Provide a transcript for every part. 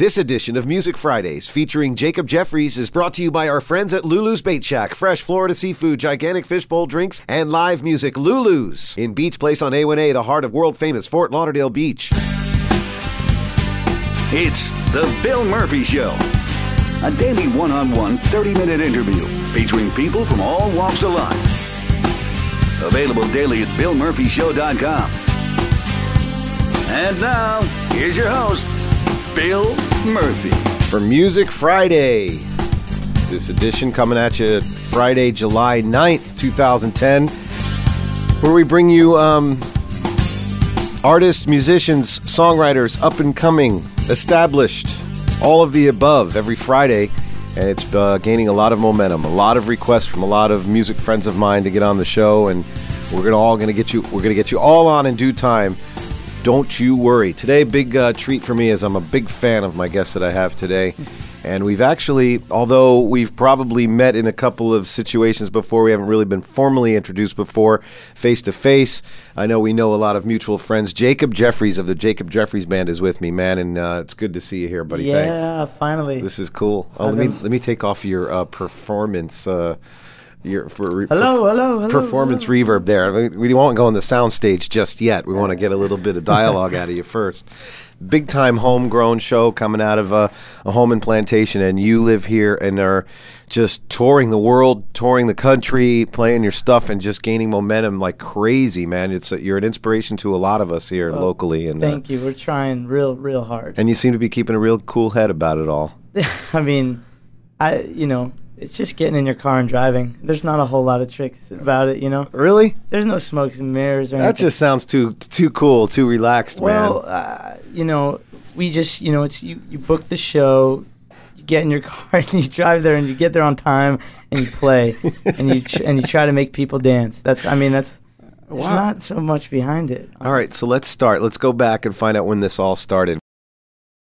This edition of Music Fridays featuring Jacob Jeffries is brought to you by our friends at Lulu's Bait Shack. Fresh Florida seafood, gigantic fishbowl drinks, and live music. Lulu's in Beach Place on A1A, the heart of world famous Fort Lauderdale Beach. It's The Bill Murphy Show, a daily one on one 30 minute interview featuring people from all walks of life. Available daily at BillMurphyShow.com. And now, here's your host, Bill Murphy. For Music Friday. This edition coming at you Friday, July 9th, 2010, where we bring you um, artists, musicians, songwriters, up and coming, established, all of the above every Friday. And it's uh, gaining a lot of momentum. A lot of requests from a lot of music friends of mine to get on the show, and we're gonna all gonna get you. We're gonna get you all on in due time. Don't you worry. Today, big uh, treat for me is I'm a big fan of my guests that I have today. And we've actually, although we've probably met in a couple of situations before, we haven't really been formally introduced before, face to face. I know we know a lot of mutual friends. Jacob Jeffries of the Jacob Jeffries Band is with me, man, and uh, it's good to see you here, buddy. Thanks. Yeah, finally. This is cool. Oh, let me let me take off your uh, performance. Uh, your for re- Hello, perf- hello, hello, performance hello. reverb there. We- We won't go on the sound stage just yet. We want to get a little bit of dialogue out of you first. Big time homegrown show coming out of a, a home and plantation, and you live here and are just touring the world, touring the country, playing your stuff, and just gaining momentum like crazy, man. It's a, you're an inspiration to a lot of us here locally, and uh, Thank you. We're trying real, real hard. and you seem to be keeping a real cool head about it all. I mean, I you know, it's just getting in your car and driving. There's not a whole lot of tricks about it, you know. Really? There's no smokes and mirrors or anything. That just sounds too too cool, too relaxed, well, man. uh, you know, we just you know, it's you you book the show, you get in your car and you drive there and you get there on time and you play and you tr- and you try to make people dance. That's I mean that's. There's Wow. not so much behind it. All right, so let's start. Let's go back and find out when this all started.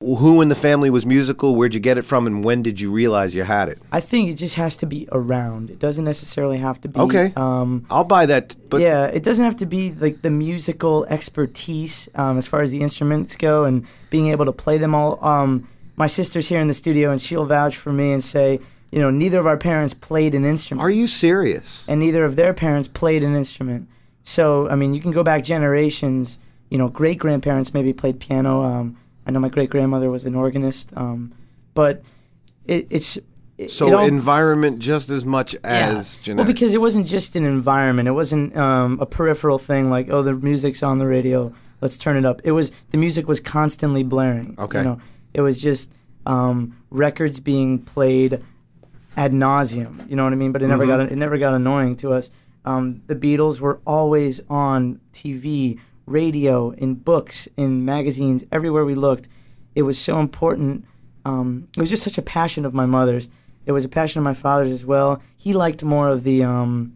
Who in the family was musical? Where'd you get it from, and when did you realize you had it? I think it just has to be around. It doesn't necessarily have to be. Okay. Um, I'll buy that, but yeah, it doesn't have to be like the musical expertise um, as far as the instruments go and being able to play them all. Um, my sister's here in the studio and she'll vouch for me and say, you know, neither of our parents played an instrument. are you serious? and neither of their parents played an instrument. So, I mean, you can go back generations. You know, great grandparents maybe played piano. I know my great grandmother was an organist. Um, but it, it's. It, So it all- environment just as much as yeah. Well, because it wasn't just an environment. It wasn't um, a peripheral thing like, oh, the music's on the radio. Let's turn it up. It was the music was constantly blaring. Okay. You know, it was just um, records being played ad nauseum. You know what I mean? But it never got it never got annoying to us. Um, the Beatles were always on TV, radio, in books, in magazines, everywhere we looked. It was so important. Um, it was just such a passion of my mother's. It was a passion of my father's as well. He liked more of the um,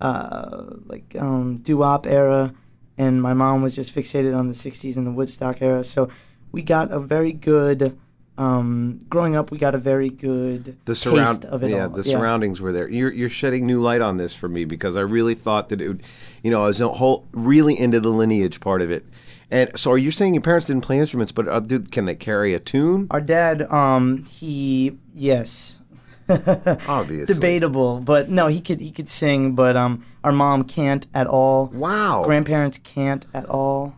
uh, like um, doo-wop era, and my mom was just fixated on the '60s and the Woodstock era. So we got a very good. Um, growing up, we got a very good the surround, taste of it yeah, all. the surroundings were there. You're you're shedding new light on this for me because I really thought that it would, you know, I was a whole really into the lineage part of it. And so, are you saying your parents didn't play instruments, but uh, did, can they carry a tune? Our dad, um, he yes, Obviously. debatable, but no, he could he could sing, but um, our mom can't at all. Wow. Grandparents can't at all.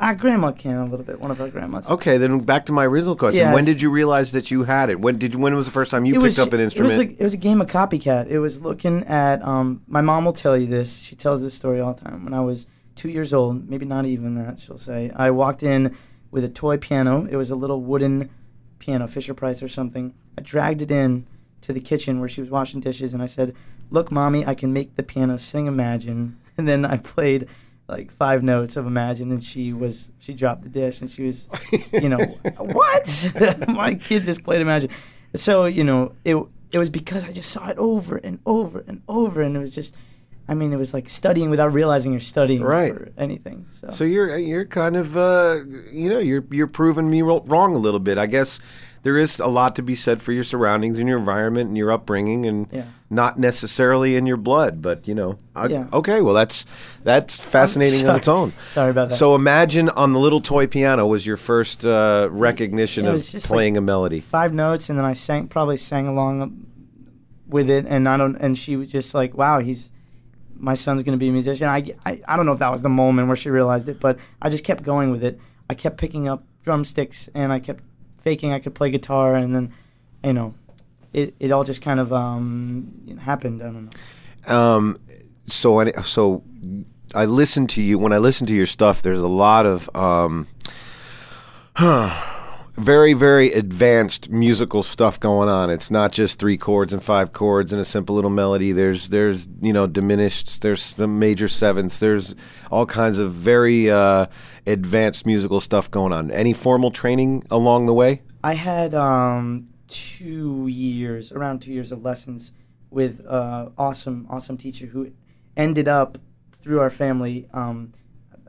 Our grandma can a little bit. One of our grandmas. Okay, then back to my original question. When did you realize that you had it? When did when was the first time you it picked was up an instrument? It was like it was a game of copycat. It was looking at um. My mom will tell you this. She tells this story all the time. When I was two years old, maybe not even that, she'll say. I walked in with a toy piano. It was a little wooden piano, Fisher Price or something. I dragged it in to the kitchen where she was washing dishes, and I said, "Look, mommy, I can make the piano sing Imagine." And then I played like five notes of Imagine, and she was she dropped the dish, and she was, you know, what? My kid just played Imagine. So you know, it it was because I just saw it over and over and over, and it was just I mean, it was like studying without realizing you're studying Right. for anything. So, So you're you're kind of uh, you know you're you're proving me wrong a little bit. I guess there is a lot to be said for your surroundings and your environment and your upbringing, and Yeah. not necessarily in your blood, but you know. I, Yeah. Okay, well that's that's fascinating on its own. Sorry about that. So imagine on the little toy piano was your first uh, recognition of playing like a melody. five notes, and then I sang probably sang along with it, and I don't. And she was just like, "Wow, he's my son's gonna be a musician." I, I I don't know if that was the moment where she realized it, but I just kept going with it. I kept picking up drumsticks, and I kept faking I could play guitar, and then, you know, it it all just kind of um happened. I don't know. Um, so I, so I listen to you when I listen to your stuff. There's a lot of um, very very advanced musical stuff going on. It's not just three chords and five chords and a simple little melody. There's there's you know diminished. There's the major sevenths. There's all kinds of very uh, advanced musical stuff going on. Any formal training along the way? I had um, two years, around two years of lessons with uh, awesome, awesome teacher who ended up through our family. Um,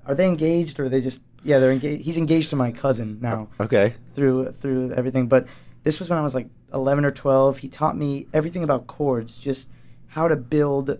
are they engaged or are they just? Yeah, they're engaged. He's engaged to my cousin now Okay. through through everything. But this was when I was like 11 or 12. He taught me everything about chords, just how to build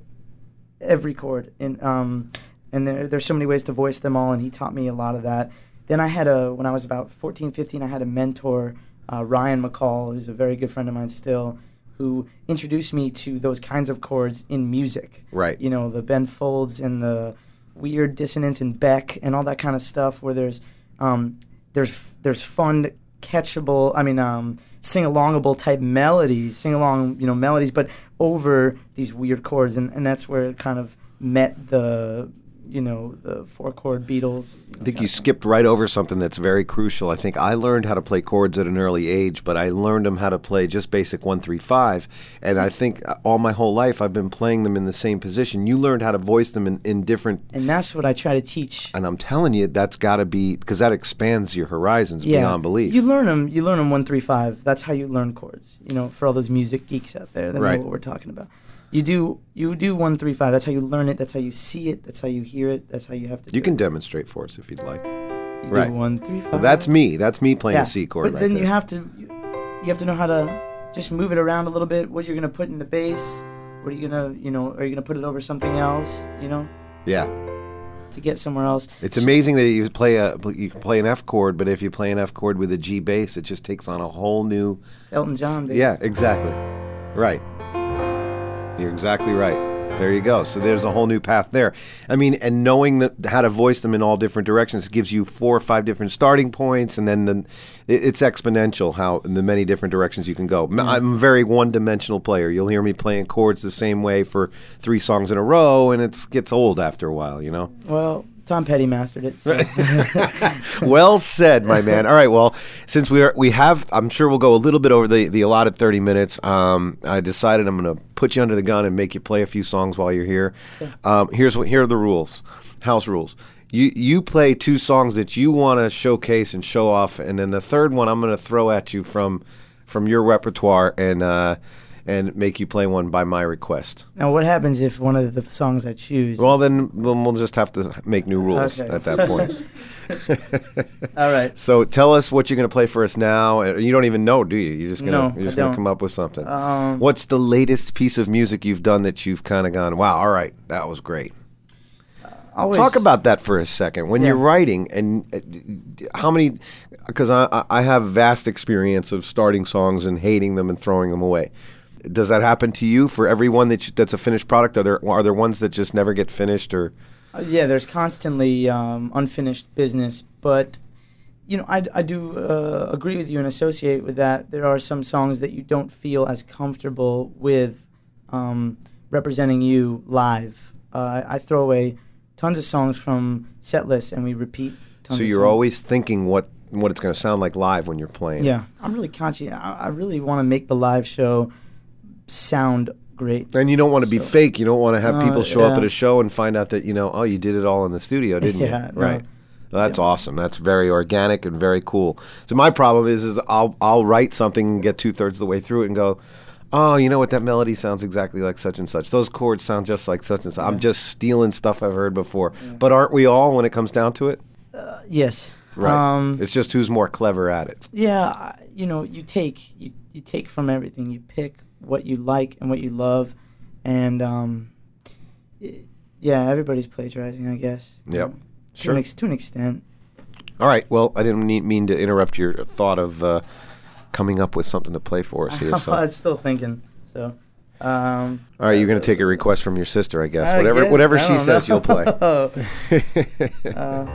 every chord, and um, and there there's so many ways to voice them all. And he taught me a lot of that. Then I had a when I was about 14, 15, I had a mentor, uh, Ryan McCall, who's a very good friend of mine still, who introduced me to those kinds of chords in music. Right. You know, the bend folds and the weird dissonance in Beck and all that kind of stuff where there's um, there's there's fun catchable I mean um, sing alongable type melodies sing along you know melodies but over these weird chords. And, and that's where it kind of met the you know the four chord Beatles I think you skipped right over something that's very crucial. I think I learned how to play chords at an early age, but I learned them how to play just basic one, three, five. And I think uh, all my whole life I've been playing them in the same position. You learned how to voice them in, in different, and that's what I try to teach and I'm telling you, that's got to be because that expands your horizons beyond belief. You learn them. You learn them one, three, five. That's how you learn chords. You know, for all those music geeks out there that Right. know what we're talking about. You do you do one, three, five. That's how you learn it. That's how you see it. That's how you hear it. That's how you have to. you can It. demonstrate for us if you'd like. You right. do one, three, five. Well, that's me. That's me playing yeah. a C chord But right then there. you have to you, you have to know how to just move it around a little bit. What you're gonna put in the bass. What are you gonna you know? Are you gonna put it over something else? You know, yeah. to get somewhere else. It's amazing that you play a you can play an F chord, but if you play an F chord with a G bass, it just takes on a whole new It's Elton John. Baby. Yeah, exactly. Right. You're exactly right. There you go. So there's a whole new path there. I mean, and knowing that how to voice them in all different directions gives you four or five different starting points, and then the, it's exponential how in the many different directions you can go. Mm-hmm. I'm a very one-dimensional player. You'll hear me playing chords the same way for three songs in a row, and it gets old after a while. You know. Well, Tom Petty mastered it. So. well said, my man. All right. Well, since we are we have, I'm sure we'll go a little bit over the, the allotted 30 minutes. Um, I decided I'm going to put you under the gun and make you play a few songs while you're here. Um, here's what here are the rules, house rules. You you play two songs that you want to showcase and show off, and then the third one I'm going to throw at you from from your repertoire and uh, and make you play one by my request. now, what happens if one of the songs I choose? Well, then we'll, we'll just have to make new rules Okay. at that point. all right. So tell us what you're going to play for us now. Uh, You don't even know, do you? You're just going No, you're just going to come up with something. Um, What's the latest piece of music you've done that you've kind of gone, "Wow, all right, that was great." always, Talk about that for a second. When Yeah. you're writing, and uh, how many? Because I, I- I have vast experience of starting songs and hating them and throwing them away. Does that happen to you? For everyone that you, that's a finished product, are there are there ones that just never get finished or? Uh, yeah, there's constantly um, unfinished business, but you know, I, I do uh, agree with you and associate with that. There are some songs that you don't feel as comfortable with um, representing you live. Uh, I throw away tons of songs from set lists, and we repeat. Tons So you're always thinking what what it's going to sound like live when you're playing. yeah. I'm really conscious. I, I really want to make the live show sound great. And you don't want to be So- fake. You don't want to have No, people show up at a show and find out that you know, oh, you did it all in the studio, didn't Yeah, you? no. Right. Well, that's awesome. That's very organic and very cool. So my problem is, is I'll I'll write something and get two thirds of the way through it and go, oh, you know what? That melody sounds exactly like such and such. Those chords sound just like such and such. I'm just stealing stuff I've heard before. But aren't we all when it comes down to it? Yes. Right. Um, it's just who's more clever at it. yeah, you know, you take you, you take from everything. You pick what you like and what you love, and um, y- yeah, everybody's plagiarizing, I guess. Yep. To Sure. an, ex- to an extent. All right. Well, I didn't need, mean to interrupt your thought of uh, coming up with something to play for us here. So. I was still thinking. So. Um, All right, you're going to take a request from your sister, I guess. I whatever, guess- whatever she says, know. you'll play. uh,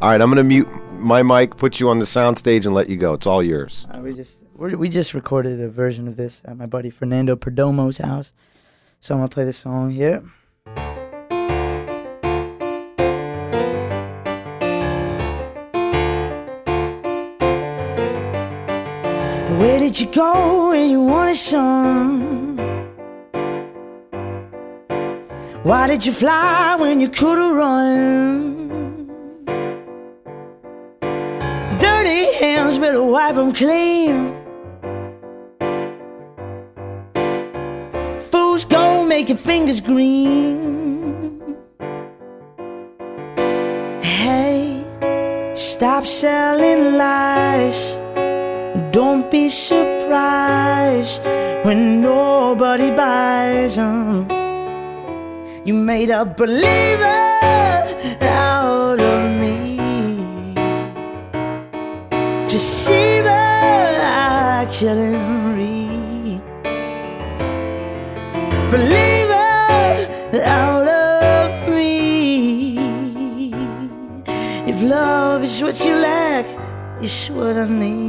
All right, I'm going to mute my mic, put you on the sound stage, and let you go. It's all yours. Uh, we just we we just recorded a version of this at my buddy Fernando Perdomo's house, so I'm gonna play this song here. Where did you go when you wanted some? Why did you fly when you could have run? Dirty hands, better wipe them clean. Fools go make your fingers green. Hey, stop selling lies. Don't be surprised when nobody buys them. You made a believer Deceiver, I couldn't read. Believer out of me. If love is what you lack, it's what I need.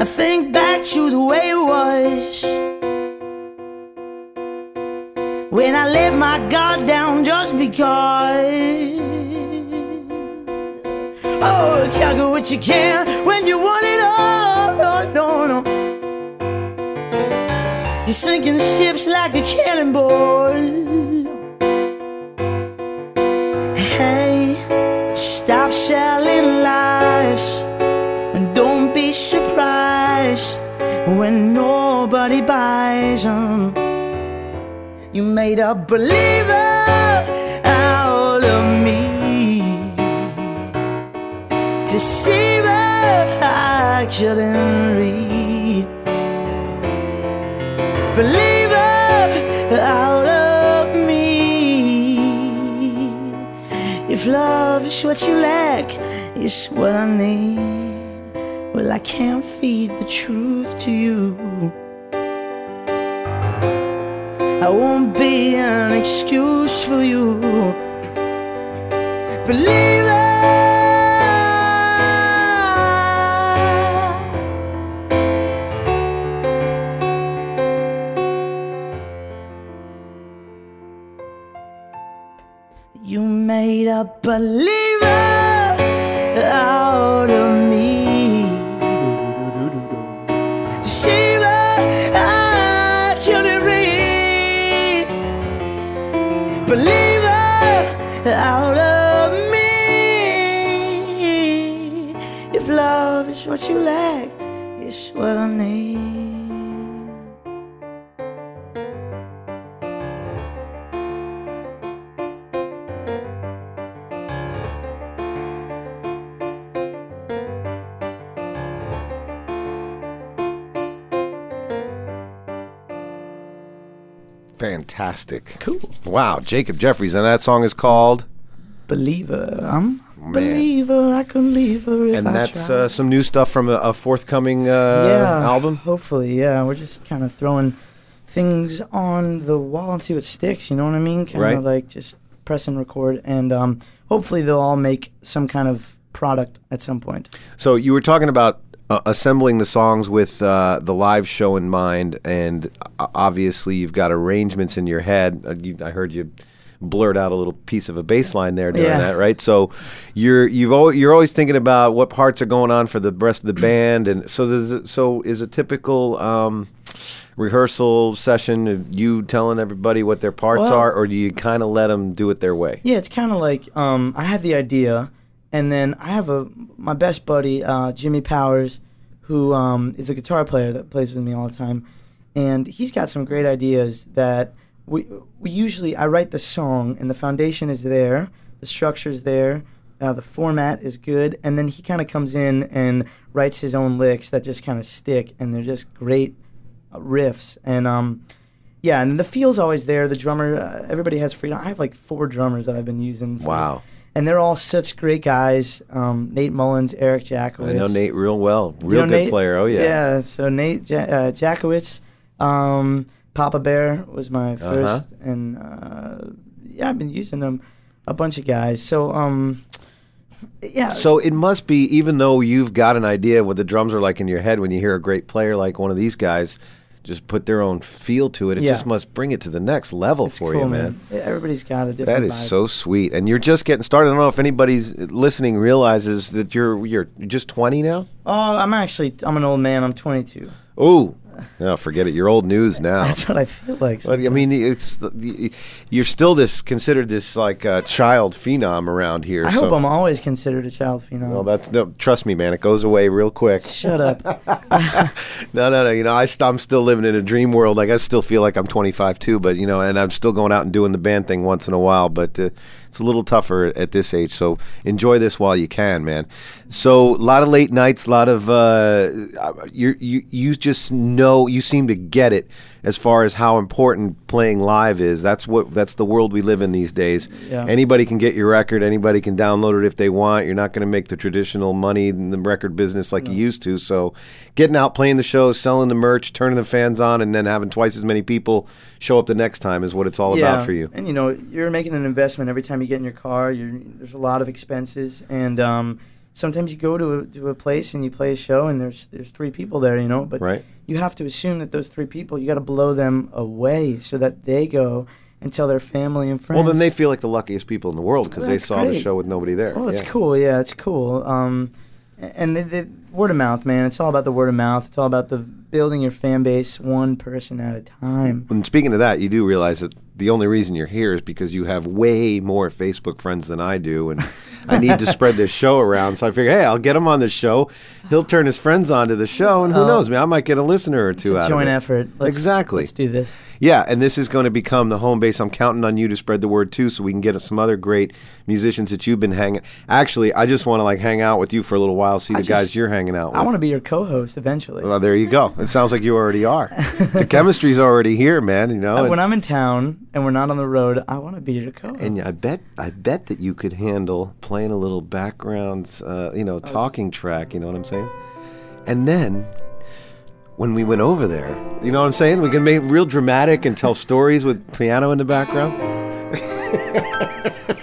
I think back to the way it was when I let my guard down just because. Oh, conquer what you can when you want it all. No, no, no. You're sinking ships like a cannonball. You made a believer out of me. Deceiver, I couldn't read. Believer out of me. If love is what you lack, it's what I need. Well, I can't feed the truth to you. I won't be an excuse for you. Believe it. You made up a believer Fantastic. Cool. Wow, Jacob Jeffries. And that song is called, Believer, I'm Man. believer. I can leave her if and I that's try. uh, some new stuff from a, a forthcoming uh, yeah, album. Hopefully, yeah. We're just kind of throwing things on the wall and see what sticks. You know what I mean? Kind Right. of like just press and record, and um, hopefully they'll all make some kind of product at some point. So you were talking about uh, assembling the songs with uh, the live show in mind, and uh, obviously you've got arrangements in your head. Uh, you, I heard you blurt out a little piece of a bass line there during Yeah. that, right? So you're you've al- you're always thinking about what parts are going on for the rest of the band, and so a, so is a typical. Um, rehearsal session of you telling everybody what their parts Well- are, or do you kind of let them do it their way? Yeah, it's kind of like um, I have the idea, and then I have a my best buddy uh, Jimmy Powers, who um, is a guitar player that plays with me all the time, and he's got some great ideas that we we usually I write the song and the foundation is there, the structure's there, uh, the format is good, and then he kind of comes in and writes his own licks that just kind of stick, and they're just great uh, riffs, and um, yeah, and the feel's always there. The drummer, uh, everybody has freedom. I have like four drummers that I've been using. for- Wow. And they're all such great guys. Um, Nate Mullins, Eric Jackowitz. I know Nate real well. You Real know good Nate? player. Oh, yeah. Yeah, so Nate ja- uh, Jackowitz, um, Papa Bear was my Uh-huh. 1st and uh, yeah, I've been using them a bunch of guys. So um, yeah, So it must be, even though you've got an idea what the drums are like in your head, when you hear a great player like one of these guys just put their own feel to it, it Yeah. just must bring it to the next level it's for cool, you, man. Yeah, Everybody's got a different. That is vibe. so sweet, and you're just getting started. I don't know if anybody's listening realizes that you're you're just 20 now. Oh, I'm actually I'm an old man. I'm 22. Oh, no, forget it. You're old news now. That's what I feel like. But, I mean, it's you're still this considered this like uh, child phenom around here. I so, hope I'm always considered a child phenom. Well, that's no. Trust me, man. It goes away real quick. Shut up. No, no, no. You know, I st- I'm still living in a dream world. Like I still feel like I'm 25 too, but you know, and I'm still going out and doing the band thing once in a while. But uh, it's a little tougher at this age. So enjoy this while you can, man. So a lot of late nights, a lot of uh, you you you just know you seem to get it as far as how important playing live is. That's what that's the world we live in these days. Yeah. Anybody can get your record. Anybody can download it if they want. You're not going to make the traditional money in the record business like you used to. So, getting out, playing the shows, selling the merch, turning the fans on, and then having twice as many people show up the next time is what it's all about for you. And you know, you're making an investment every time you get in your car. You're, there's a lot of expenses, and um, sometimes you go to a, to a place and you play a show, and there's there's three people there, you know. But Right. you have to assume that those three people, you got to blow them away so that they go and tell their family and friends. Well, then they feel like the luckiest people in the world because Well, they that's saw the show with nobody there. Oh, it's Yeah. cool. Yeah, it's cool. Um, and the, the word of mouth, man. It's all about the word of mouth. It's all about the building your fan base one person at a time. And speaking of that, you do realize that the only reason you're here is because you have way more Facebook friends than I do, and I need to spread this show around. So I figure, hey, I'll get him on the show. He'll turn his friends on to the show, and who Oh. knows, man, I might get a listener or two out joint of it. effort. Let's, Exactly. Let's do this. Yeah, and this is going to become the home base. I'm counting on you to spread the word too, so we can get some other great musicians that you've been hanging. Actually, I just want to like hang out with you for a little while, see the I guys you're hanging out with. I want to be your co-host eventually. Well, there you go. It sounds like you already are. the chemistry's already here, man. You know. When I'm in town and we're not on the road, I want to be your co-host. And I bet I bet that you could handle playing a little background, uh, you know, talking track. You know what I'm saying? And then when we went over there, you know what I'm saying? We can make it real dramatic and tell stories with piano in the background.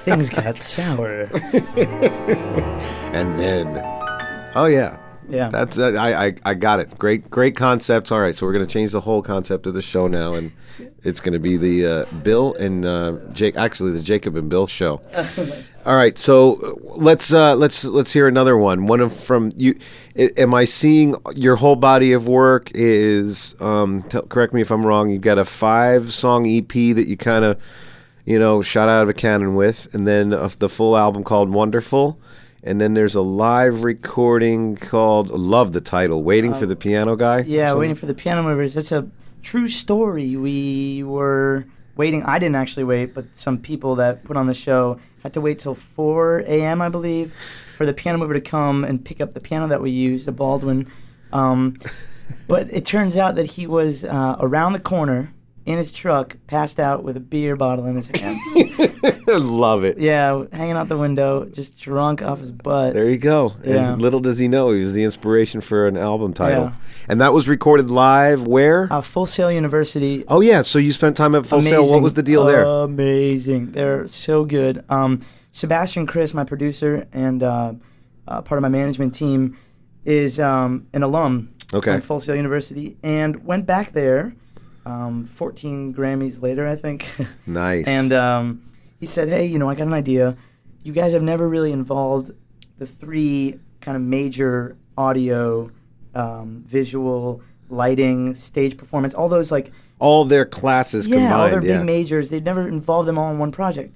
Things got sour. And then, oh yeah, Yeah. that's uh, I, I I got it. Great great concepts. All right, so we're gonna change the whole concept of the show now, and it's gonna be the uh, Bill and uh, Jake. Actually, the Jacob and Bill show. All right, so uh, let's uh, let's let's hear another one. One of from you. Am I seeing your whole body of work? Is um, t- correct me if I'm wrong. You got a five song EP that you kind of you know shot out of a cannon with, and then the full album called Wonderful. And then there's a live recording called love the title, waiting for the piano guy. Yeah, waiting for the piano movers. It's a true story. We were waiting. I didn't actually wait, but some people that put on the show had to wait till 4 a.m., I believe, for the piano mover to come and pick up the piano that we used, a Baldwin. Um, but it turns out that he was uh, around the corner in his truck, passed out with a beer bottle in his hand. love it. yeah, hanging out the window, just drunk off his butt. There you go. Yeah. And little does he know he was the inspiration for an album title. Yeah. And that was recorded live where? Uh, Full Sail University oh yeah, so you spent time at Full Sail. What was the deal there? Amazing. They're so good. Um, Sebastian Krys, my producer and uh, uh, part of my management team, is um, an alum Okay. from Full Sail University and went back there um, 14 Grammys later, I think. Nice. and um, he said, "Hey, you know, I got an idea. You guys have never really involved the three kind of major audio, um, visual, lighting, stage performance, all those like All their classes yeah, all their combined. big majors. They'd never involved them all in one project.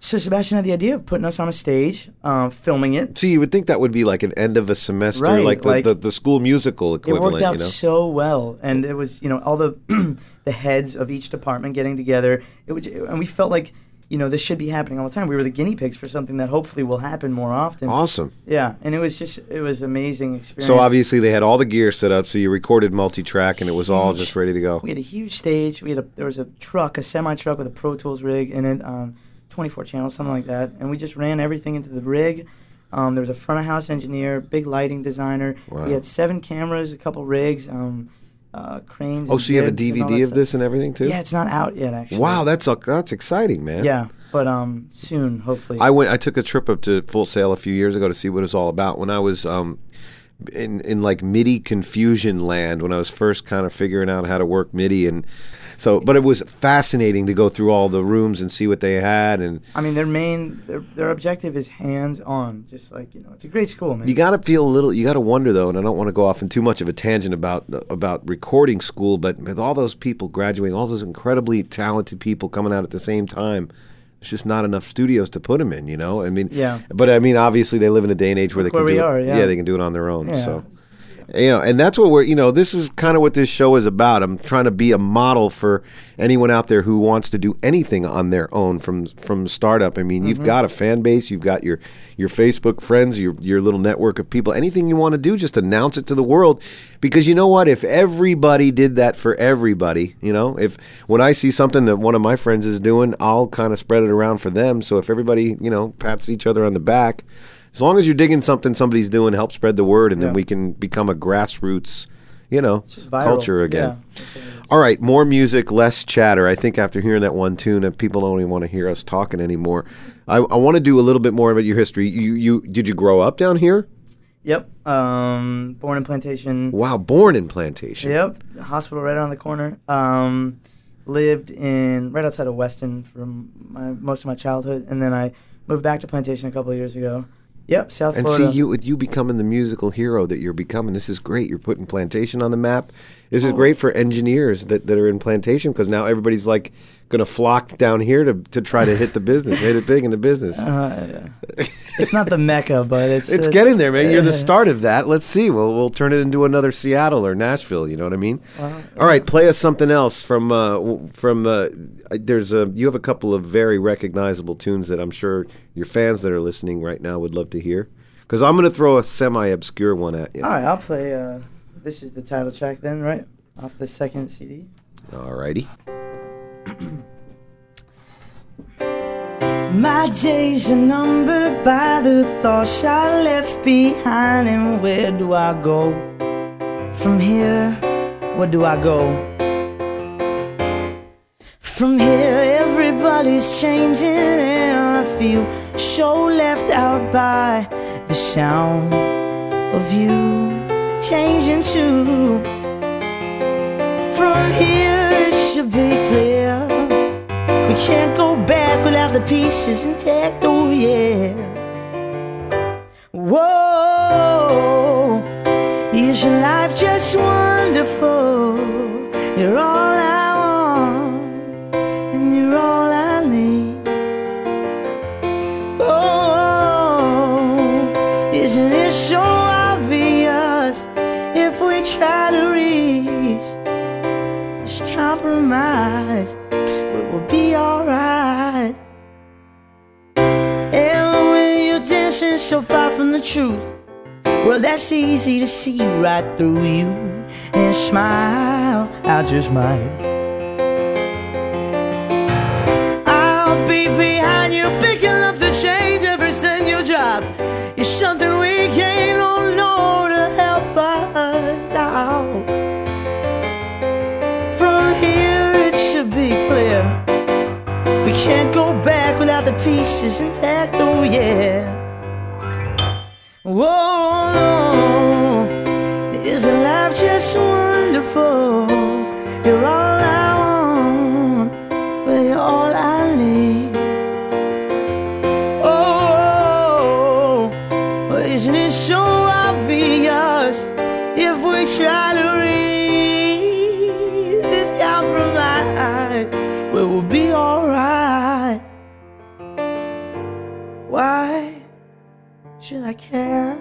So Sebastian had the idea of putting us on a stage, um, filming it. So you would think that would be like an end of a semester, Right, like, the, like- the, the school musical equivalent. It worked out you know? so well, and it was you know all the the heads of each department getting together. It was, and we felt like you know this should be happening all the time. We were the guinea pigs for something that hopefully will happen more often. Awesome. Yeah, and it was just it was amazing experience. So obviously they had all the gear set up, so you recorded multi-track, and it was all just ready to go. we had a huge stage. We had a there was a truck, a semi truck with a Pro Tools rig in it, um, 24 channels, something like that, and we just ran everything into the rig. Um, there was a front of house engineer, big lighting designer. Wow. We had seven cameras, a couple rigs, um, uh, cranes. Oh, so you have a jibs and all that DVD of this and everything too? Yeah, it's not out yet, actually. Wow, that's a, that's exciting, man. Yeah, but um, soon, hopefully. I went. I took a trip up to Full Sail a few years ago to see what it's all about. When I was um, in in like MIDI confusion land, when I was first kind of figuring out how to work MIDI, and so, but it was fascinating to go through all the rooms and see what they had, and I mean, their main their, their objective is hands on. Just like you know, it's a great school, man. you got to feel a little. You got to wonder though, and I don't want to go off in too much of a tangent about about recording school, but with all those people graduating, all those incredibly talented people coming out at the same time. it's just not enough studios to put them in, you know. I mean, Yeah. But I mean, obviously, they live in a day and age where they can do it. are, yeah. they can do it on their own. Yeah. So, you know, and that's what we're, you know, this is kind of what this show is about. I'm trying to be a model for anyone out there who wants to do anything on their own from from startup. I mean, Mm-hmm. you've got a fan base, you've got your your Facebook friends, your your little network of people. Anything you want to do, just announce it to the world. Because you know what? If everybody did that for everybody, you know, if when I see something that one of my friends is doing, I'll kind of spread it around for them. So if everybody, you know, pats each other on the back, as long as you're digging something somebody's doing, help spread the word, and then we can become a grassroots, you know, culture again. Yeah, that's what it is. All right, more music, less chatter. I think after hearing that one tune, uh, people don't even want to hear us talking anymore. I, I want to do a little bit more about your history. You, you did you grow up down here? Yep. Um, born in Plantation. Wow, born in Plantation. Yep. Hospital right around the corner. Um, lived in right outside of Weston for my most of my childhood, and then I moved back to Plantation a couple of years ago. Yep, South And Florida. see you with you becoming the musical hero that you're becoming. This is great. You're putting Plantation on the map. This Oh. is great for engineers that, that are in Plantation because now everybody's like going to flock down here to, to try to hit the business, hit it big in the business. Uh, it's not the mecca, but it's It's uh, getting there, man. You're the uh, start of that. Let's see. We'll we'll turn it into another Seattle or Nashville. You know what I mean? Well, All right, play us something else from uh, from. Uh, there's a you have a couple of very recognizable tunes that I'm sure your fans that are listening right now would love to hear. Because I'm going to throw a semi-obscure one at you. All right, I'll play. Uh, this is the title track, then, right off the second CD. All righty. My days are numbered by the thoughts I left behind, and where do I go from here? Where do I go? From here, everybody's changing, and I feel so left out by the sound of you changing too. From here, it should be can't go back without the pieces intact, oh yeah. Whoa, is your life just wonderful? So far from the truth, well, that's easy to see right through you and smile. I just might. I'll be behind you, picking up the change every you drop. It's something we can't all know to help us out. From here, it should be clear. We can't go back without the pieces intact, oh yeah. Whoa, no. Isn't life just wonderful? You're all I want, but you're all I need. Oh, well, isn't it so obvious if we try to I care?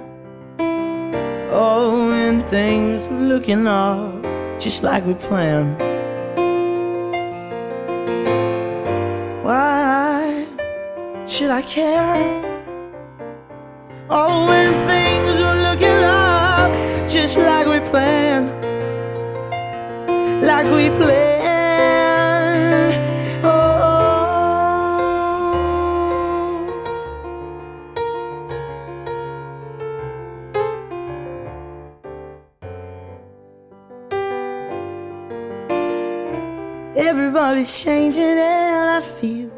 Oh, when things were looking up just like we planned. Why should I care? Oh, Everybody's changing and I feel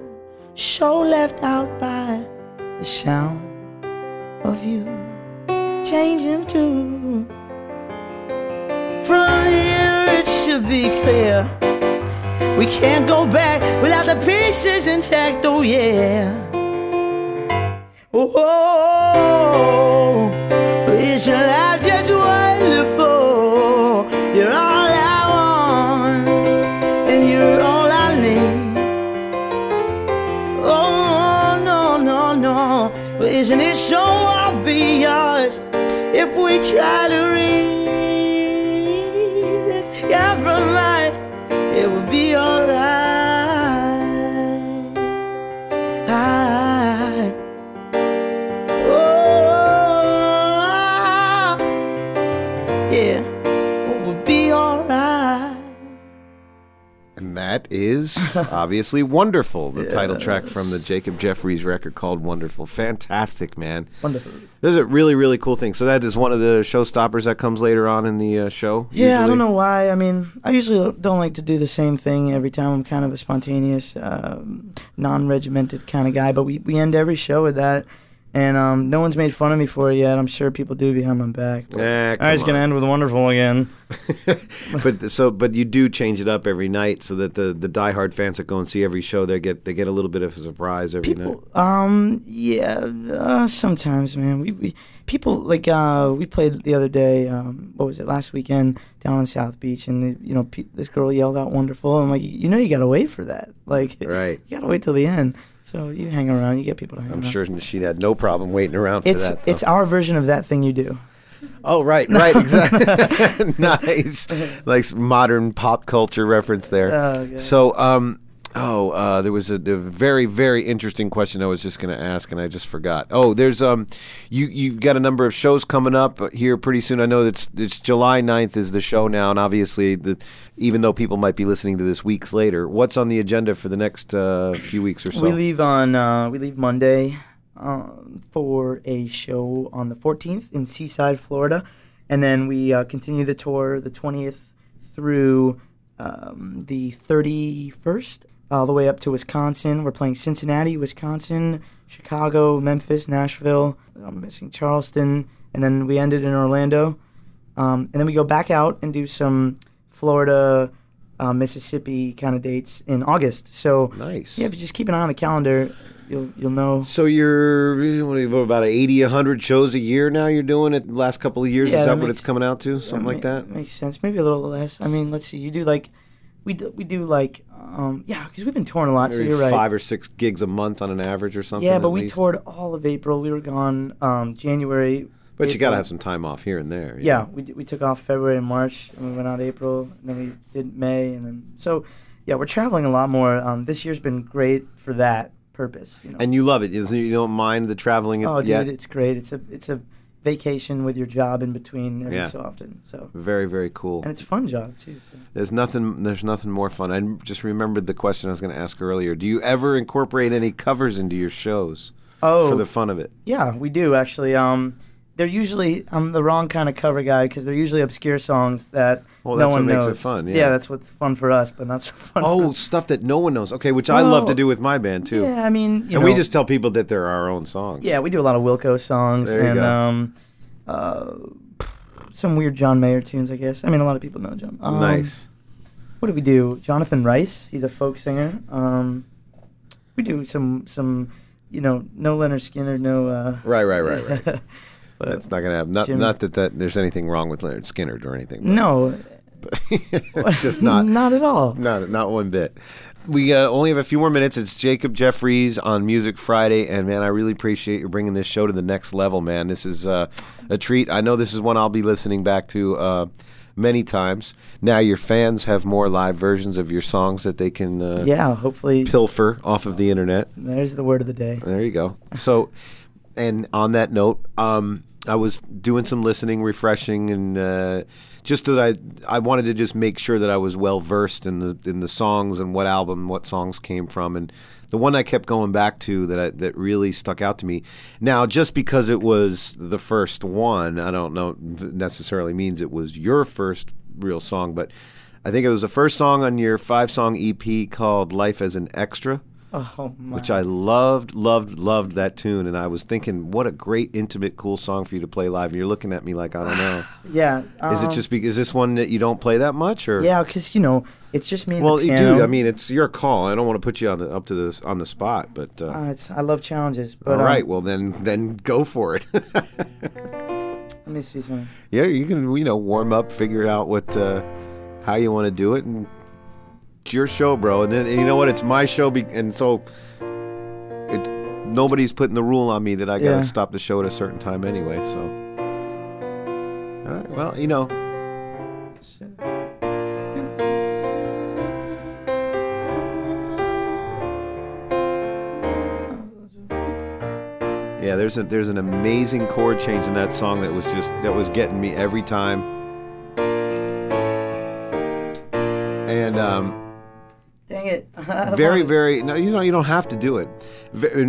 so left out by the sound of you changing too. From here it should be clear. We can't go back without the pieces intact, oh yeah. Oh, oh, oh. isn't life just no. Isn't it so obvious if we try to resist compromise? That is obviously wonderful. The title track from the Jacob Jeffries record called Wonderful. Fantastic, man. Wonderful. This is a really, really cool thing. So that is one of the showstoppers that comes later on in the uh, show. Yeah, I don't know why. I mean, I usually don't like to do the same thing every time. I'm kind of a spontaneous, um, non-regimented kind of guy. But we, we end every show with that, and um, no one's made fun of me for it yet. I'm sure people do behind my back. But I was gonna end with wonderful again. but so, but you do change it up every night so that the the diehard fans that go and see every show they get they get a little bit of a surprise every night. People, um, yeah, uh, sometimes, man. We, we people like uh, we played the other day. Um, what was it last weekend down on South Beach, and the, you know pe- this girl yelled out "wonderful." I'm like, you know, you gotta wait for that. Like, Right. You gotta wait till the end. So you hang around, you get people to hang I'm around. sure she had no problem waiting around for It's that. though. it's our version of that thing you do. oh right, right, exactly. nice, like modern pop culture reference there. Oh. So, um, oh, uh, there was a, a very, very interesting question I was just going to ask, and I just forgot. Oh, there's um, you you've got a number of shows coming up here pretty soon. I know it's it's July 9th is the show now, and obviously the even though people might be listening to this weeks later, what's on the agenda for the next uh, few weeks or so? We leave on uh, we leave Monday um, for a show on the 14th in Seaside, Florida, and then we uh, continue the tour the 20th through um, the 31st, all the way up to Wisconsin. We're playing Cincinnati, Wisconsin, Chicago, Memphis, Nashville. I'm missing Charleston, and then we ended in Orlando, um, and then we go back out and do some Florida. Uh, Mississippi kind of dates in August. So Nice. yeah, if you just keep an eye on the calendar, you'll you'll know. So you're what, about 80, 100 shows a year now. You're doing it the last couple of years. Yeah, is that, that what it's coming out to? Something like ma- that. makes sense. Maybe a little less. I mean, let's see. You do like, we do, we do like, um, yeah, because we've been touring a lot. So you're right. five or six gigs a month on an average or something. yeah, but we least. toured all of April. We were gone um, January. But you got to have some time off here and there. Yeah, know? we, d- we took off February and March, and we went out April, and then we did May, and then so yeah, we're traveling a lot more. Um, this year's been great for that purpose. You know? And you love it. You don't mind the traveling. oh, dude, it's great. It's a it's a vacation with your job in between every Yeah. so often. So very very cool. and it's a fun job too. So. There's nothing. There's nothing more fun. I just remembered the question I was going to ask earlier. Do you ever incorporate any covers into your shows Oh, for the fun of it? Yeah, we do actually. Um, they're usually I'm the wrong kind of cover guy because they're usually obscure songs that Well, no that's what one makes it knows. fun, yeah. that's what's fun for us, but not so fun. Oh, stuff that no one knows. Okay, which I love to do with my band too. yeah. I mean, you and know, we just tell people that they're our own songs. yeah, we do a lot of Wilco songs and um, uh, some weird John Mayer tunes, I guess. I mean, a lot of people know John. Um, nice. What do we do? Jonathan Rice, he's a folk singer. Um, we do some some, you know, no Lynyrd Skynyrd, no. Uh, Right, right, right, right. but- That's not going to happen. Not, Jim- not that, that there's anything wrong with Lynyrd Skynyrd or anything. but- No, it's just not not at all. not not one bit. We uh, only have a few more minutes. It's Jacob Jeffries on Music Friday, and man, I really appreciate you bringing this show to the next level, man. This is uh, a treat. I know this is one I'll be listening back to uh, many times. Now your fans have more live versions of your songs that they can uh, Yeah, hopefully pilfer off of the internet. there's the word of the day. There you go. So, and on that note, um, I was doing some listening, refreshing, and uh, just that I I wanted to just make sure that I was well versed in the in the songs and what album, what songs came from, and the one I kept going back to that I, that really stuck out to me. Now, just because it was the first one, I don't know necessarily means it was your first real song, but I think it was the first song on your five song EP called "Life as an Extra." Oh which I loved, loved, loved that tune. And I was thinking, what a great, intimate, cool song for you to play live. And you're looking at me like, I don't know. yeah. Is it um, just be, is this one that you don't play that much, or Yeah, because you know it's just me and Well, the you piano. dude, I mean, it's your call. I don't want to put you on the up to this on the spot, but uh, Uh, it's, I love challenges, but all um, right. Well, then, then go for it. let me see something. yeah, you can, you know, warm up, figure out what, uh, how you want to do it, and your show, bro. And then, and you know what? It's my show, be- and so it's nobody's putting the rule on me that I got to Yeah. stop the show at a certain time anyway. So, all right, well, you know, yeah, there's a there's an amazing chord change in that song that was just that was getting me every time. And um, Dang it! Very very no you know you don't have to do it.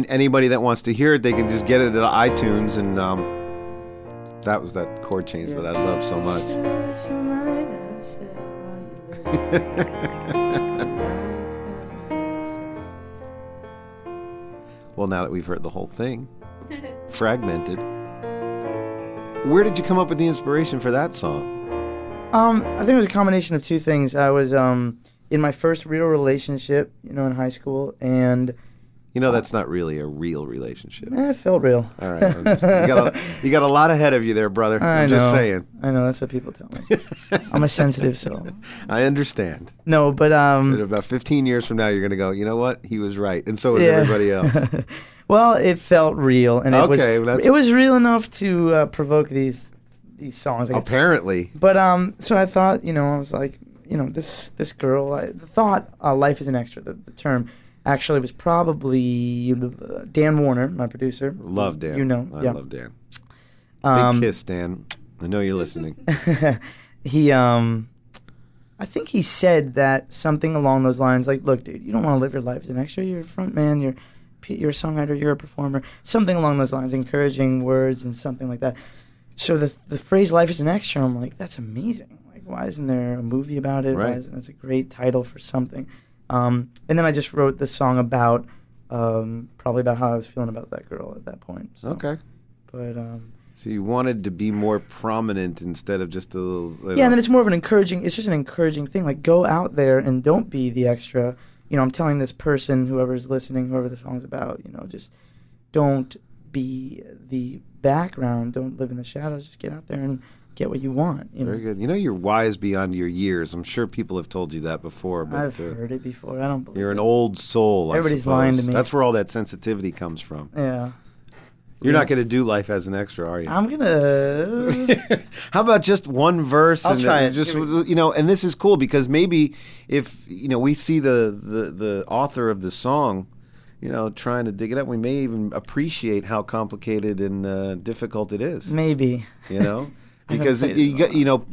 Anybody that wants to hear it they can just get it at itunes and um, that was that chord change that i love so much. well now that we've heard the whole thing fragmented where did you come up with the inspiration for that song? Um, I think it was a combination of two things. I was um in my first real relationship, you know, in high school, and you know that's not really a real relationship eh, it felt real. all right just- you, got a, you got a lot ahead of you there brother I i'm just saying I know that's what people tell me. I'm a sensitive soul. i understand No, but um, In about 15 years from now, you're going to go, you know what? He was right. And so was Yeah. everybody else. well, it felt real, and it was Okay, well, that's- it was real enough to uh, provoke these these songs. Apparently. But um, so I thought, you know, I was like, you know, this this girl. I, the thought, uh, life is an extra. The, the term actually was probably uh, Dan Warner, my producer. Love Dan. You know, I yeah. love Dan. Big Um, kiss, Dan. I know you're listening. he um, I think he said that something along those lines, like, look, dude, you don't want to live your life as an extra. You're a front man. You're you're a songwriter. You're a performer. Something along those lines, encouraging words and something like that. So the the phrase "life is an extra," I'm like, that's amazing. Why isn't there a movie about it? Why isn't that's a great title for something? Um, and then I just wrote the song about um, probably about how I was feeling about that girl at that point. So, Okay. But um, So you wanted to be more prominent instead of just a little. you yeah, and then it's more of an encouraging. It's just an encouraging thing. Like, go out there and don't be the extra. You know, I'm telling this person, whoever's listening, whoever the song's about, you know, just don't be the background. Don't live in the shadows. Just get out there and get what you want. You know, Very good. You know, you're wise beyond your years. I'm sure people have told you that before, but I've uh, heard it before. I don't believe you're an old soul. Everybody's lying to me. That's where all that sensitivity comes from. Yeah, You're Yeah. not going to do life as an extra, are you? I'm gonna. How about just one verse? I'll and try it. Just you know, and this is cool because maybe if you know we see the the the author of the song, you know, trying to dig it up, we may even appreciate how complicated and uh, difficult it is. Maybe. You know, because it, you you know.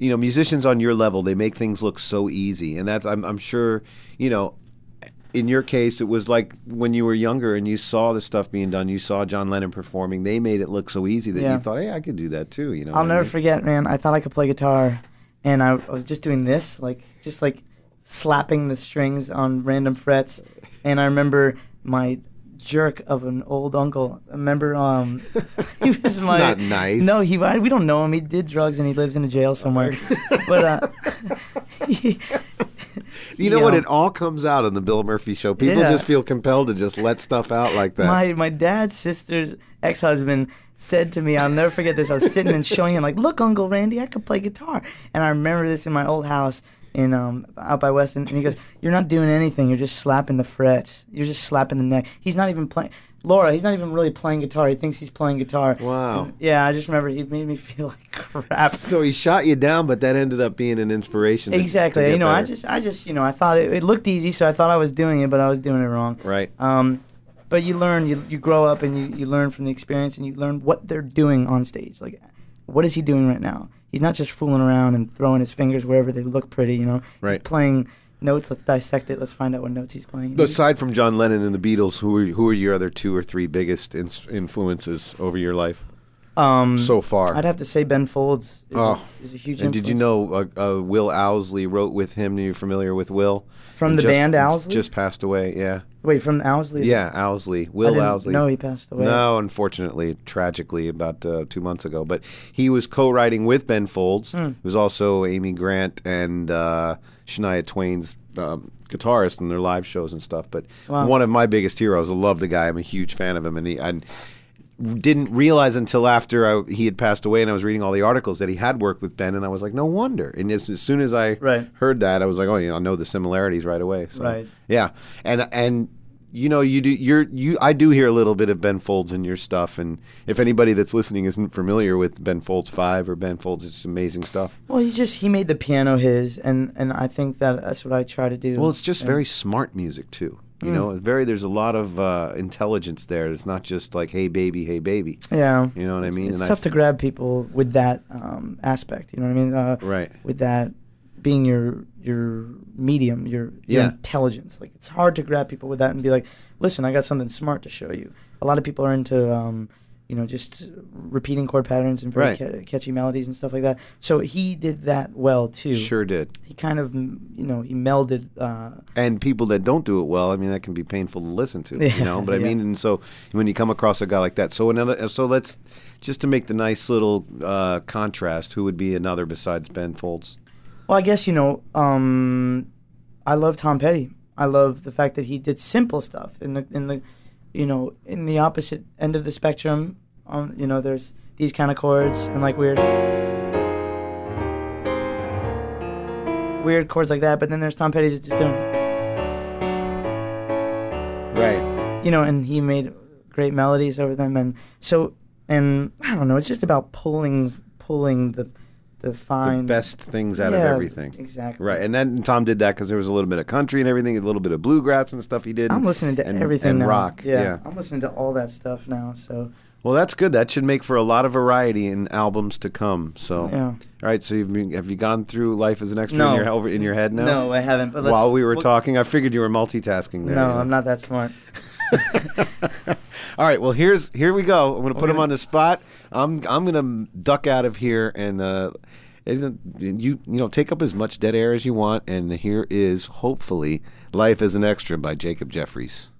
You know, musicians on your level, they make things look so easy, and that's I'm, I'm sure. You know, in your case, it was like when you were younger and you saw the stuff being done. You saw John Lennon performing. They made it look so easy that Yeah. you thought, "Hey, I could do that too." You know, I'll what I never mean? forget, man. I thought I could play guitar, and I, I was just doing this, like just like slapping the strings on random frets. And I remember my jerk of an old uncle. I remember um, he was my not nice. No, he I- we don't know him. He did drugs and he lives in a jail somewhere. but uh, he- You know what? It all comes out on the Bill Murphy show. People Yeah. just feel compelled to just let stuff out like that. My my dad's sister's ex husband said to me, I'll never forget this. I was sitting and showing him, like, look, Uncle Randy, I could play guitar. And I remember this in my old house in um out by Weston, and he goes, "You're not doing anything. You're just slapping the frets. You're just slapping the neck." He's not even playing. Laura, he's not even really playing guitar. He thinks he's playing guitar. Wow. And, yeah, I just remember he made me feel like crap. So he shot you down, but that ended up being an inspiration. to- exactly. to you know, I just, I just, you know, I thought it, it looked easy, so I thought I was doing it, but I was doing it wrong. right. Um, but you learn, you, you grow up, and you, you learn from the experience, and you learn what they're doing on stage. Like, what is he doing right now? He's not just fooling around and throwing his fingers wherever they look pretty. You know, Right. he's playing notes. Let's dissect it. Let's find out what notes he's playing. Aside from John Lennon and the Beatles, who are who are your other two or three biggest ins- influences over your life um, so far? I'd have to say Ben Folds is, Oh. a, is a huge. and did you know uh, uh, Will Owsley wrote with him? Are you familiar with Will? From And the just- band Owsley? Just passed away. Yeah. Wait, from Owsley? Yeah, Owsley. Will Owsley. know he passed away. No, unfortunately, tragically, about uh, two months ago. But he was co-writing with Ben Folds, Hmm. who was also Amy Grant and uh, Shania Twain's um, guitarist in their live shows and stuff. But Wow. one of my biggest heroes. I love the guy. I'm a huge fan of him, and he. I didn't realize until after I, he had passed away and I was reading all the articles that he had worked with Ben and I was like no wonder and as, as soon as I Right. heard that I was like oh you know I know the similarities right away so Right. yeah, and and you know you do you're you I do hear a little bit of Ben Folds in your stuff, and if anybody that's listening isn't familiar with Ben Folds Five or Ben Folds, it's amazing stuff. Well, he just he made the piano his, and and I think that that's what I try to do. Well, it's just And- very smart music too. You know, very there's a lot of uh, intelligence there. It's not just like hey baby, hey baby. yeah. You know what I mean? It's And I- tough to grab people with that um, aspect. You know what I mean? Uh, Right. With that being your your medium, your, your Yeah. intelligence. Like it's hard to grab people with that and be like, listen, I got something smart to show you. A lot of people are into. Um, you know, just repeating chord patterns and very Right. ca- catchy melodies and stuff like that. So he did that well too. Sure did. He kind of, you know, he melded. Uh, And people that don't do it well, I mean, that can be painful to listen to. Yeah, you know, but I yeah. mean, and so when you come across a guy like that, so another, so let's just to make the nice little uh, contrast. Who would be another besides Ben Folds? Well, I guess you know, um, I love Tom Petty. I love the fact that he did simple stuff in the in the, you know, in the opposite end of the spectrum. Um, you know, there's these kind of chords and like weird, weird chords like that. But then there's Tom Petty's just doing, Right. you know, and he made great melodies over them. And so, and I don't know, it's just about pulling pulling the the The fine best things out of everything. Exactly. Right, and then Tom did that because there was a little bit of country and everything, a little bit of bluegrass and stuff he did. I'm listening to and, everything and now. rock. Yeah. I'm listening to all that stuff now. So Well, that's good. That should make for a lot of variety in albums to come. So, yeah. all right. So, you've been, have you gone through life as an extra No. in your in your head now? No, I haven't. But let's, While we were we'll- talking, I figured you were multitasking there. No, you know? I'm not that smart. All right. Well, here's here we go. I'm going to oh, put him on the spot. I'm I'm to duck out of here and uh, and you you know take up as much dead air as you want. And here is hopefully "Life as an Extra" by Jacob Jeffries.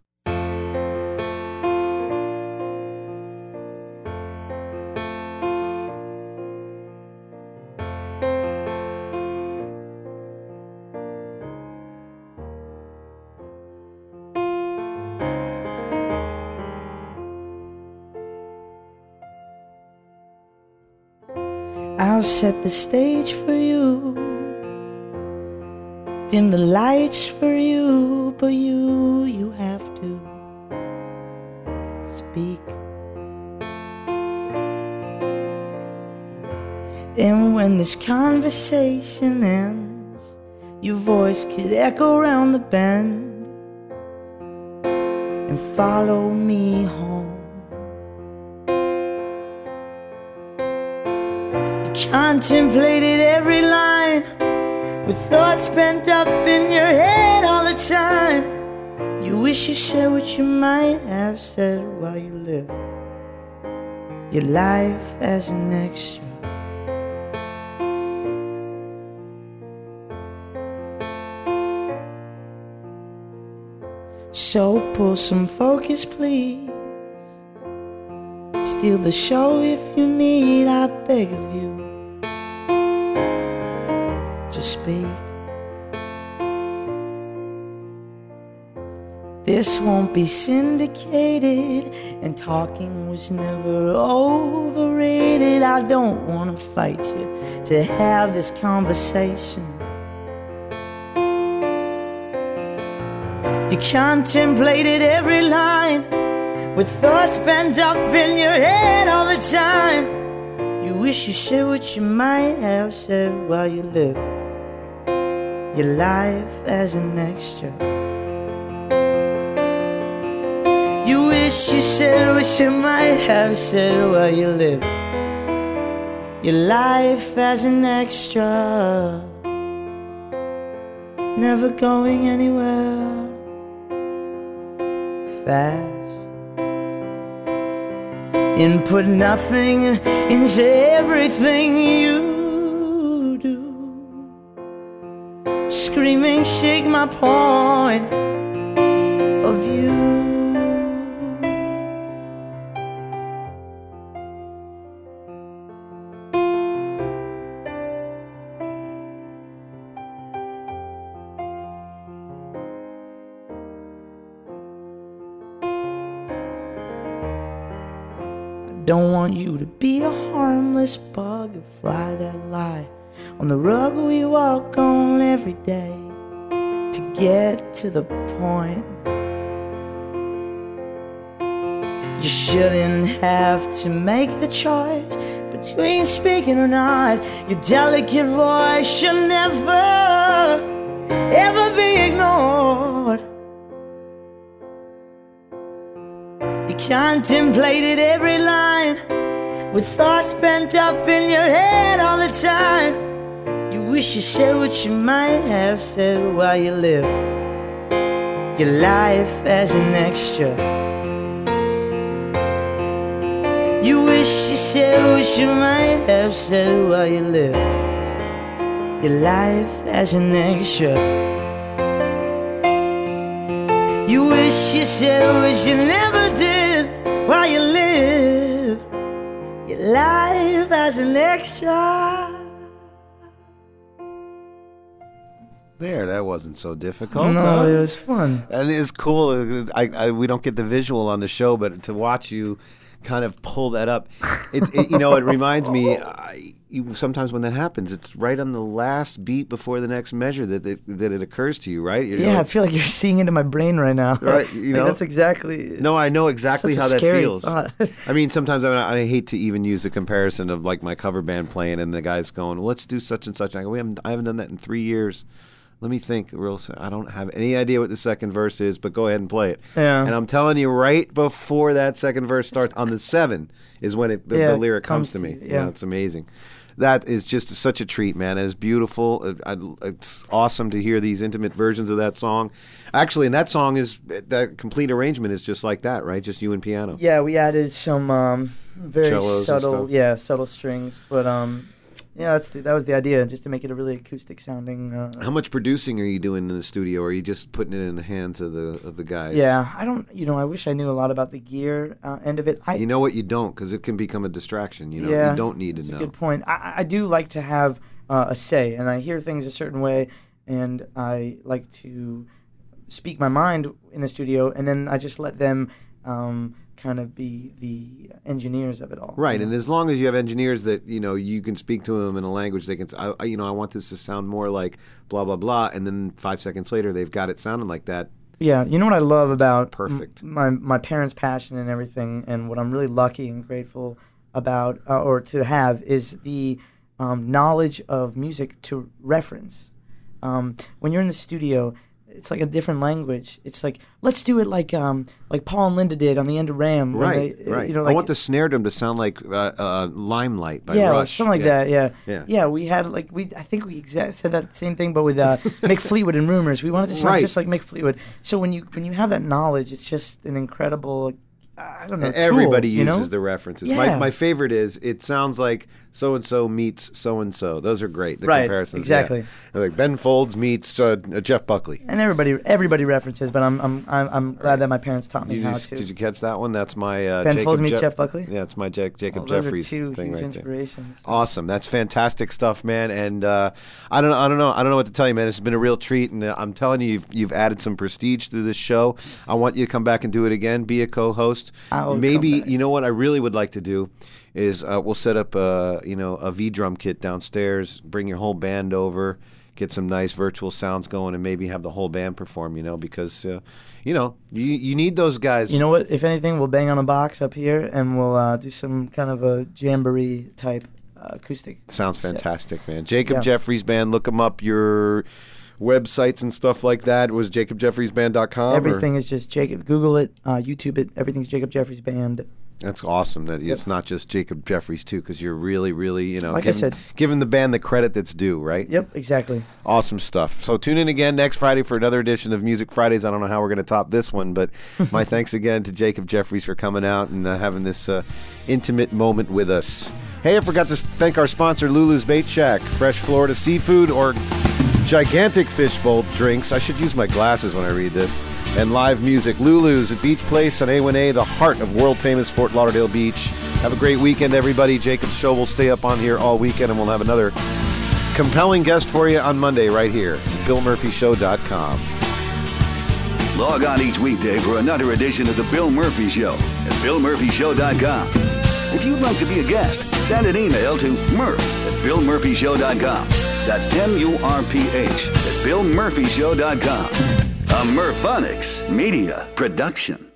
I'll set the stage for you. Dim the lights for you, but you, you have to speak. And when this conversation ends, your voice could echo around the bend and follow me home. Contemplated every line with thoughts pent up in your head all the time. You wish you said what you might have said while you live your life as an extra. So pull some focus, please. Steal the show if you need, I beg of you to speak. this won't be syndicated, and talking was never overrated. I don't wanna fight you to have this conversation. You contemplated every line with thoughts pent up in your head all the time. You wish you said what you might have said while you live your life as an extra. You wish you said what you might have said while you live your life as an extra. Never going anywhere fast and put nothing into everything you shake my point of view. I don't want you to be a harmless bug, a fly that lie on the rug we walk on every day to get to the point. You shouldn't have to make the choice between speaking or not. Your delicate voice should never, ever be ignored. You contemplated every line with thoughts pent up in your head all the time. Wish you said what you might have said while you live your life as an extra. You wish you said what you might have said while you live your life as an extra. You wish you said what you never did while you live your life as an extra. There, that wasn't so difficult. no, huh? it was fun. And it's cool. I, I, we don't get the visual on the show, but to watch you kind of pull that up, it, it you know, it reminds me. I, you, sometimes when that happens, it's right on the last beat before the next measure that that, that it occurs to you, right? You Yeah, I feel like you're seeing into my brain right now. Right, you Like, know? that's exactly. No, I know exactly how that feels. I mean, sometimes I, I hate to even use the comparison of like my cover band playing and the guys going, "Let's do such and such." And I go, "We haven't, I haven't done that in three years." Let me think. Real, I don't have any idea what the second verse is, but go ahead and play it. Yeah. And I'm telling you, right before that second verse starts, on the seven is when it, the, Yeah, the lyric comes comes, to to me. you, yeah. it's amazing. That is just such a treat, man. It is beautiful. I, it's awesome to hear these intimate versions of that song. Actually, and that song is that complete arrangement is just like that, right? Just you and piano. Yeah, we added some um, very Cellos subtle, yeah, subtle strings. But um, yeah, that's the, that was the idea, just to make it a really acoustic sounding. Uh, How much producing are you doing in the studio? Or are you just putting it in the hands of the of the guys? yeah, I don't, you know, I wish I knew a lot about the gear uh, end of it. I, You know what? You don't, because it can become a distraction. You know, yeah, you don't need that's to a know. good point. I- I, I do like to have uh, a say, and I hear things a certain way, and I like to speak my mind in the studio, and then I just let them um, kind of be the engineers of it all. Right, you and as long as you have engineers that you know you can speak to them in a language they can, I, you know, I want this to sound more like blah blah blah, and then five seconds later they've got it sounding like that. Yeah, you know what I love about m- Perfect. my my parents' passion and everything, and what I'm really lucky and grateful about, uh, or to have, is the um, knowledge of music to reference. Um, when you're in the studio, it's like a different language. It's like let's do it like um, like Paul and Linda did on the end of Ram. Right, they, right. You know, I want the snare drum to sound like uh, uh, "Limelight" by yeah, Rush. something like Yeah. that. Yeah. Yeah. yeah, We had like we I think we exa- said that same thing, but with uh, Mick Fleetwood and Rumours. We wanted to sound Right. just like Mick Fleetwood. So when you when you have that knowledge, it's just an incredible I don't know. Everybody tool, you uses know? the references. My, Yeah. my favorite is it sounds like so and so meets so and so. Those are great. The Right, comparisons. exactly. Yeah. They're like Ben Folds meets uh, Jeff Buckley. And everybody everybody references, but I'm I'm I'm, I'm glad that my parents taught me You how just- to. did you catch that one? That's my uh, Ben Jacob Folds meets Jeff- Jeff Buckley? Yeah, it's my Jack Jacob those Jeffries are two thing huge right there. inspirations. Awesome. That's fantastic stuff, man. And uh, I don't know. I don't know. I don't know what to tell you, man. It's been a real treat, and uh, I'm telling you, you've, you've added some prestige to this show. I want you to come back and do it again. Be a co-host. Maybe you know what I really would like to do is uh, we'll set up a you know a V drum kit downstairs. Bring your whole band over. Get some nice virtual sounds going, and maybe have the whole band perform. You know, because uh, you know you you need those guys. You know what? If anything, we'll bang on a box up here and we'll uh, do some kind of a jamboree type uh, acoustic. Sounds set. fantastic, man. Jacob Yeah. Jeffries Band. Look them up. Your websites and stuff like that was jacobjeffriesband.com. or- Everything is just Jacob. Google it, uh, YouTube it. Everything's Jacob Jeffries Band. That's awesome that it's not just Jacob Jeffries too, because you're really, really, you know, Like I giving, said- giving the band the credit that's due, right? Yep, exactly. Awesome stuff. So tune in again next Friday for another edition of Music Fridays. I don't know how we're going to top this one, but my thanks again to Jacob Jeffries for coming out and uh, having this uh, intimate moment with us. Hey, I forgot to thank our sponsor, Lulu's Bait Shack. Fresh Florida seafood or gigantic fishbowl drinks. I should use my glasses when I read this. And live music. Lulu's at Beach Place on A1A, the heart of world famous Fort Lauderdale Beach. Have a great weekend, everybody. Jacob's show will stay up on here all weekend, and we'll have another compelling guest for you on Monday right here. BillMurphyShow.com. Log on each weekday for another edition of The Bill Murphy Show at BillMurphyShow.com. If you'd like to be a guest, send an email to murph at BillMurphyShow.com. That's M-U-R-P-H at BillMurphyShow.com. A Murphonics Media Production.